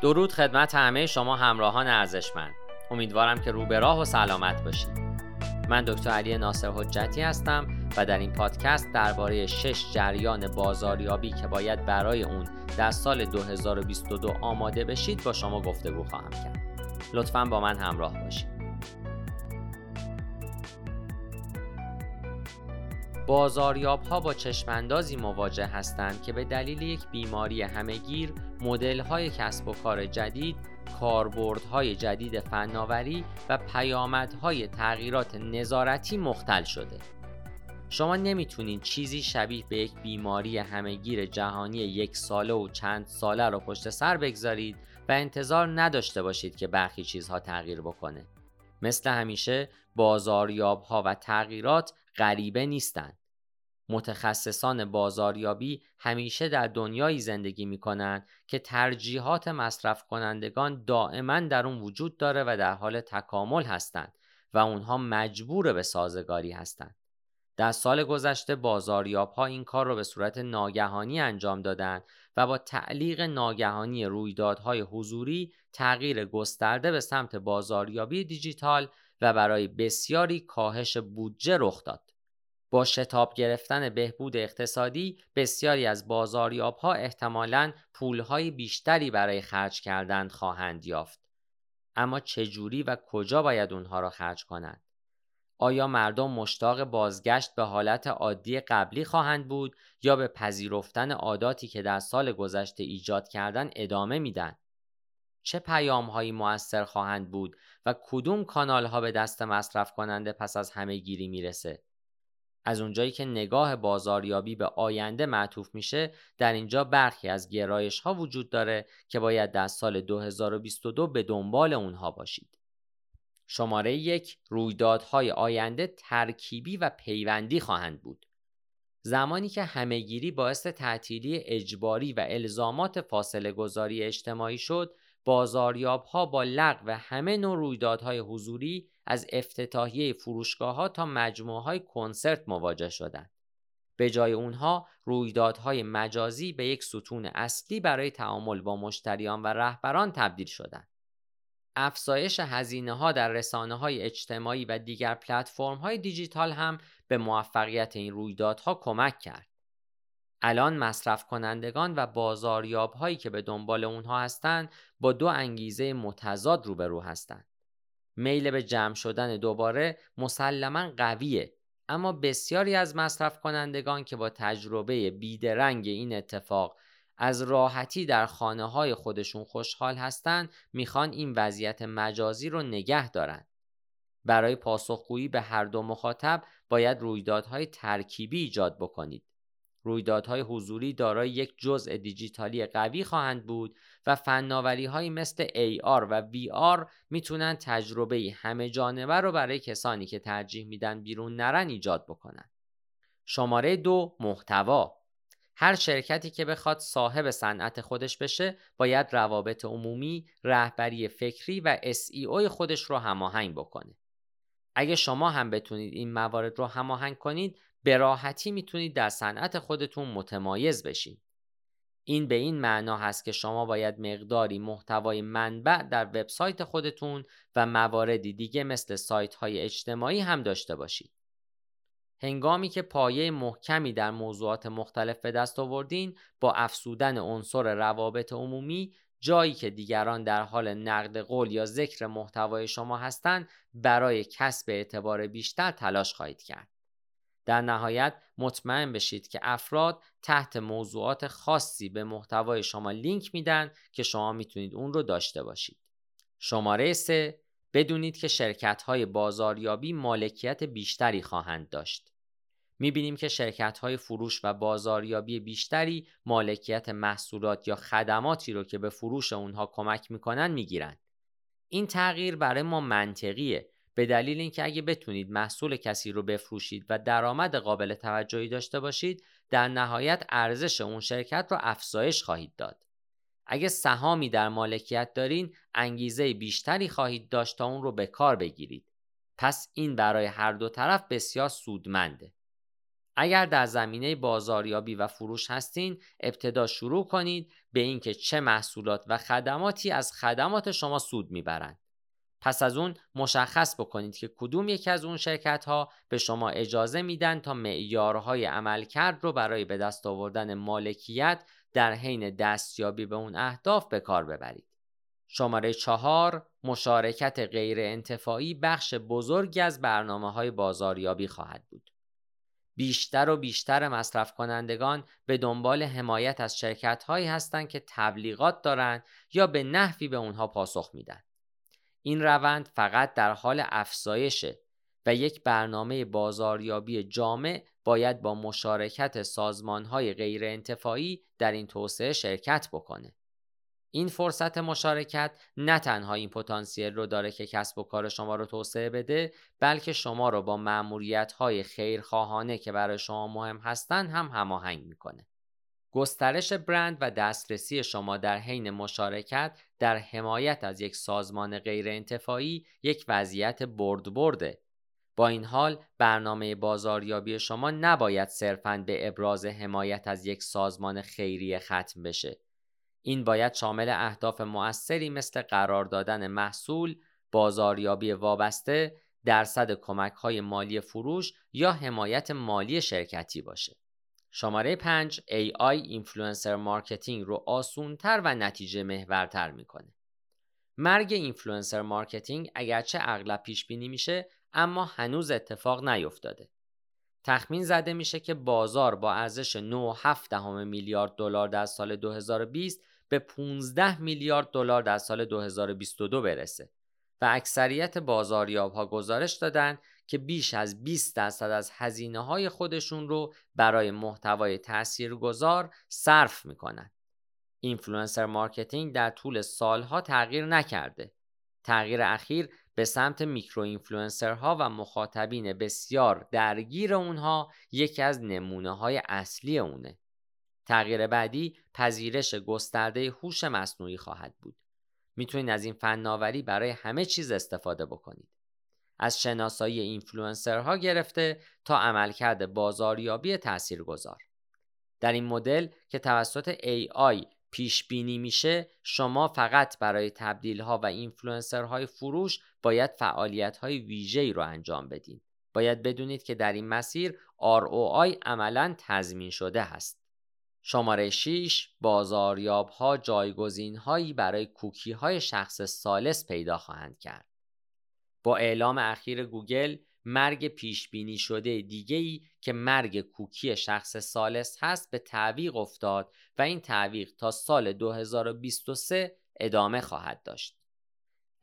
درود خدمت همه شما همراهان ارزشمند. امیدوارم که رو به راه و سلامت باشید. من دکتر علی ناصر حجتی هستم و در این پادکست درباره شش جریان بازاریابی که باید برای اون در سال 2022 آماده بشید با شما گفتگو خواهم کرد. لطفا با من همراه باشید. بازاریاب ها با چشماندازی مواجه هستند که به دلیل یک بیماری همهگیر مدل های کسب و کار جدید کاربردهای جدید فناوری و پیامدهای تغییرات نظارتی مختل شده. شما نمی‌تونید چیزی شبیه به یک بیماری همهگیر جهانی یک ساله و چند ساله رو پشت سر بگذارید و انتظار نداشته باشید که برخی چیزها تغییر بکنه. مثل همیشه بازاریاب ها و تغییرات غریبه نیستند متخصصان بازاریابی همیشه در دنیایی زندگی می کنند که ترجیحات مصرف کنندگان دائما در اون وجود داره و در حال تکامل هستند و اونها مجبور به سازگاری هستند. در سال گذشته بازاریاب ها این کار را به صورت ناگهانی انجام دادند و با تعلیق ناگهانی رویدادهای حضوری تغییر گسترده به سمت بازاریابی دیجیتال و برای بسیاری کاهش بودجه رخ داد. با شتاب گرفتن بهبود اقتصادی بسیاری از بازاریاب ها احتمالاً پولهای بیشتری برای خرج کردن خواهند یافت. اما چجوری و کجا باید اونها را خرج کنند؟ آیا مردم مشتاق بازگشت به حالت عادی قبلی خواهند بود یا به پذیرفتن عاداتی که در سال گذشته ایجاد کردن ادامه میدن؟ چه پیام هایی موثر خواهند بود و کدوم کانال ها به دست مصرف کننده پس از همه گیری می‌رسه؟ از اونجایی که نگاه بازاریابی به آینده معطوف میشه در اینجا برخی از گرایش ها وجود داره که باید در سال 2022 به دنبال اونها باشید. شماره یک رویدادهای آینده ترکیبی و پیوندی خواهند بود. زمانی که همهگیری باعث تعطیلی اجباری و الزامات فاصله گذاری اجتماعی شد، بازاریاب ها با لغو همه نوع رویدادهای حضوری از افتتاحیه فروشگاه ها تا مجموعه های کنسرت مواجه شدند. به جای اونها رویدادهای مجازی به یک ستون اصلی برای تعامل با مشتریان و رهبران تبدیل شدند. افزایش هزینه ها در رسانه های اجتماعی و دیگر پلتفرم های دیجیتال هم به موفقیت این رویدادها کمک کرد. الان مصرف کنندگان و بازاریاب هایی که به دنبال اونها هستند با دو انگیزه متضاد روبرو هستند. میل به جمع شدن دوباره مسلما قویه. اما بسیاری از مصرف کنندگان که با تجربه بیدرنگ این اتفاق از راحتی در خانه های خودشون خوشحال هستند می‌خوان این وضعیت مجازی رو نگه دارن. برای پاسخگویی به هر دو مخاطب باید رویدادهای ترکیبی ایجاد بکنید. رویدادهای حضوری دارای یک جزء دیجیتالی قوی خواهند بود و فناوری های مثل AR و VR می‌تونن تجربه همه جانبه رو برای کسانی که ترجیح میدن بیرون نرن ایجاد بکنن. شماره دو محتوا هر شرکتی که بخواد صاحب صنعت خودش بشه باید روابط عمومی، رهبری فکری و SEO خودش رو هماهنگ بکنه. اگه شما هم بتونید این موارد رو هماهنگ کنید به راحتی می‌تونید در صنعت خودتون متمایز بشین. این به این معنا هست که شما باید مقداری محتوای منبع در وبسایت خودتون و مواردی دیگه مثل سایت های اجتماعی هم داشته باشید. هنگامی که پایه محکمی در موضوعات مختلف به دست آوردین با افسودن عنصر روابط عمومی جایی که دیگران در حال نقد قول یا ذکر محتوای شما هستند برای کسب اعتبار بیشتر تلاش خواهید کرد. در نهایت مطمئن بشید که افراد تحت موضوعات خاصی به محتوای شما لینک میدن که شما می‌تونید اون رو داشته باشید. شماره 3 بدونید که شرکت های بازاریابی مالکیت بیشتری خواهند داشت. می‌بینیم که شرکت های فروش و بازاریابی بیشتری مالکیت محصولات یا خدماتی رو که به فروش اونها کمک می‌کنن می‌گیرند. این تغییر برای ما منطقیه به دلیل اینکه اگه بتونید محصول کسی رو بفروشید و درآمد قابل توجهی داشته باشید در نهایت ارزش اون شرکت رو افزایش خواهید داد. اگه سهامی در مالکیت دارین انگیزه بیشتری خواهید داشت تا اون رو به کار بگیرید. پس این برای هر دو طرف بسیار سودمنده. اگر در زمینه بازاریابی و فروش هستین ابتدا شروع کنید به اینکه چه محصولات و خدماتی از خدمات شما سود می‌برند. پس از اون مشخص بکنید که کدوم یکی از اون شرکت ها به شما اجازه میدن تا معیارهای عملکرد رو برای به دست آوردن مالکیت در حین دستیابی به اون اهداف به کار ببرید. شماره چهار مشارکت غیر انتفاعی بخش بزرگی از برنامه های بازاریابی خواهد بود. بیشتر و بیشتر مصرف کنندگان به دنبال حمایت از شرکت هایی هستند که تبلیغات دارند یا به نحوی به اونها پاسخ میدن. این روند فقط در حال افزایشه و یک برنامه بازاریابی جامع باید با مشارکت سازمانهای غیر انتفاعی در این توسعه شرکت بکنه. این فرصت مشارکت نه تنها این پتانسیل رو داره که کسب و کار شما رو توسعه بده بلکه شما رو با معمولیت های خیرخواهانه که برای شما مهم هستن هم هماهنگ می‌کنه. گسترش برند و دسترسی شما در حین مشارکت در حمایت از یک سازمان غیر انتفاعی یک وضعیت برد برده. با این حال برنامه بازاریابی شما نباید صرفاً به ابراز حمایت از یک سازمان خیریه ختم بشه. این باید شامل اهداف مؤثری مثل قرار دادن محصول، بازاریابی وابسته، درصد کمک های مالی فروش یا حمایت مالی شرکتی باشه. شماره 5 AI influencer marketing رو آسونتر و نتیجه محورتر می‌کنه. مرگ influencer marketing اگرچه اغلب پیش بینی میشه اما هنوز اتفاق نیفتاده. تخمین زده میشه که بازار با ارزش 9.7 میلیارد دلار در سال 2020 به 15 میلیارد دلار در سال 2022 برسه و اکثریت بازاریاب ها گزارش دادن که بیش از 20 درصد از هزینه های خودشون رو برای محتوای تاثیرگذار صرف می‌کنن. influencer marketing در طول سالها تغییر نکرده. تغییر اخیر به سمت micro influencer ها و مخاطبین بسیار درگیر اونها یکی از نمونه های اصلی اونه. تغییر بعدی پذیرش گسترده هوش مصنوعی خواهد بود. می‌تونید از این فناوری برای همه چیز استفاده بکنید. از شناسایی اینفلوئنسرها گرفته تا عملکرد بازاریابی تاثیرگذار. در این مدل که توسط AI پیش بینی میشه شما فقط برای تبدیل ها و اینفلوئنسرهای فروش باید فعالیت های ویژه‌ای رو انجام بدین. باید بدونید که در این مسیر ROI عملا تضمین شده است. شماره 6 بازاریاب ها جایگزین هایی برای کوکی های شخص سالس پیدا خواهند کرد. با اعلام اخیر گوگل مرگ پیش بینی شده دیگه ای که مرگ کوکی شخص سالس هست به تعویق افتاد و این تعویق تا سال 2023 ادامه خواهد داشت.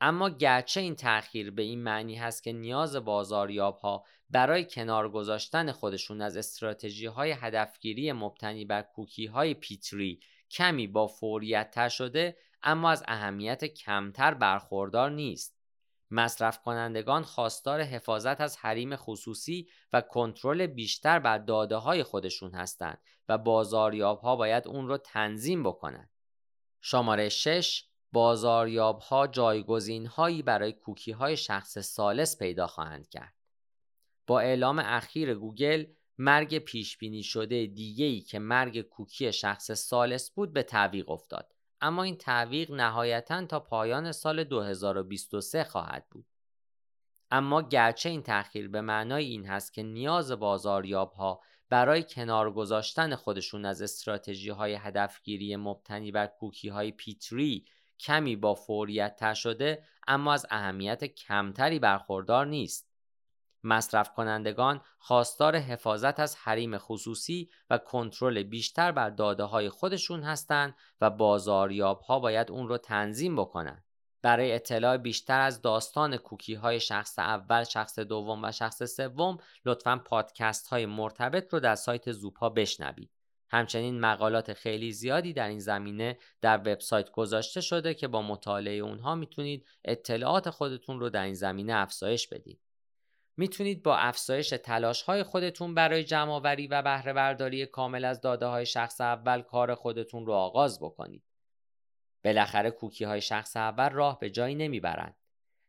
اما گرچه این تأخیر به این معنی هست که نیاز بازاریاب ها برای کنار گذاشتن خودشون از استراتژی های هدفگیری مبتنی بر کوکی های پیتری کمی با فوریت تر شده اما از اهمیت کمتر برخوردار نیست. مصرف کنندگان خواستار حفاظت از حریم خصوصی و کنترل بیشتر بر داده های خودشون هستند و بازاریاب ها باید اون رو تنظیم بکنند. شماره 6 بازاریاب ها جایگزین هایی برای کوکی های شخص سالس پیدا خواهند کرد. با اعلام اخیر گوگل مرگ پیش بینی شده دیگه‌ای که مرگ کوکی شخص ثالث بود به تعویق افتاد. اما این تعویق نهایتا تا پایان سال 2023 خواهد بود. اما گرچه این تأخیر به معنای این هست که نیاز بازاریاب ها برای کنار گذاشتن خودشون از استراتژی های هدفگیری مبتنی بر کوکی های P3 کمی با فوریت تر شده اما از اهمیت کمتری برخوردار نیست. مصرف کنندگان خواستار حفاظت از حریم خصوصی و کنترل بیشتر بر داده های خودشون هستند و بازاریاب ها باید اون رو تنظیم بکنن. برای اطلاع بیشتر از داستان کوکی های شخص اول، شخص دوم و شخص سوم لطفا پادکست های مرتبط رو در سایت زوپا بشنوید. همچنین مقالات خیلی زیادی در این زمینه در وبسایت گذاشته شده که با مطالعه اونها می‌تونید اطلاعات خودتون رو در این زمینه افزایش بدید. می‌تونید با افزایش تلاش های خودتون برای جمع و بهره برداری کامل از داده های شخص اول کار خودتون رو آغاز بکنید. بالاخره کوکی های شخص اول راه به جایی نمی‌برند.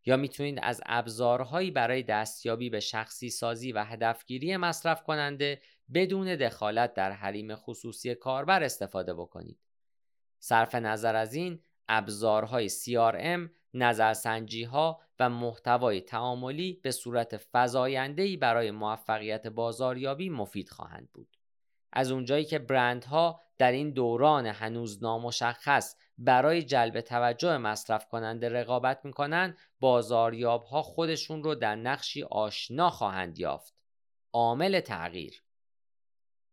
یا می‌تونید از ابزارهایی برای دستیابی به شخصی سازی و هدفگیری مصرف کننده بدون دخالت در حریم خصوصی کاربر استفاده بکنید. صرف نظر از این ابزارهای CRM، نظرسنجی ها و محتوای تعاملی به صورت فزاینده‌ای برای موفقیت بازاریابی مفید خواهند بود. از اونجایی که برندها در این دوران هنوز نامشخص برای جلب توجه مصرف کننده رقابت می‌کنن بازاریاب ها خودشون رو در نقشی آشنا خواهند یافت عامل تغییر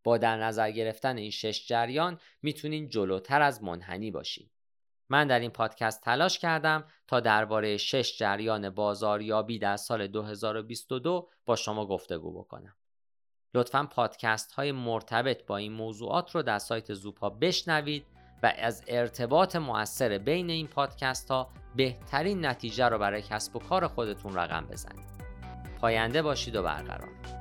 با در نظر گرفتن این شش جریان می‌تونین جلوتر از منحنی باشین من در این پادکست تلاش کردم تا درباره شش جریان بازاریابی در سال 2022 با شما گفتگو بکنم لطفا پادکست های مرتبط با این موضوعات رو در سایت زوپا بشنوید و از ارتباط مؤثر بین این پادکست ها بهترین نتیجه رو برای کسب و کار خودتون رقم بزنید. پاینده باشید و برقرار.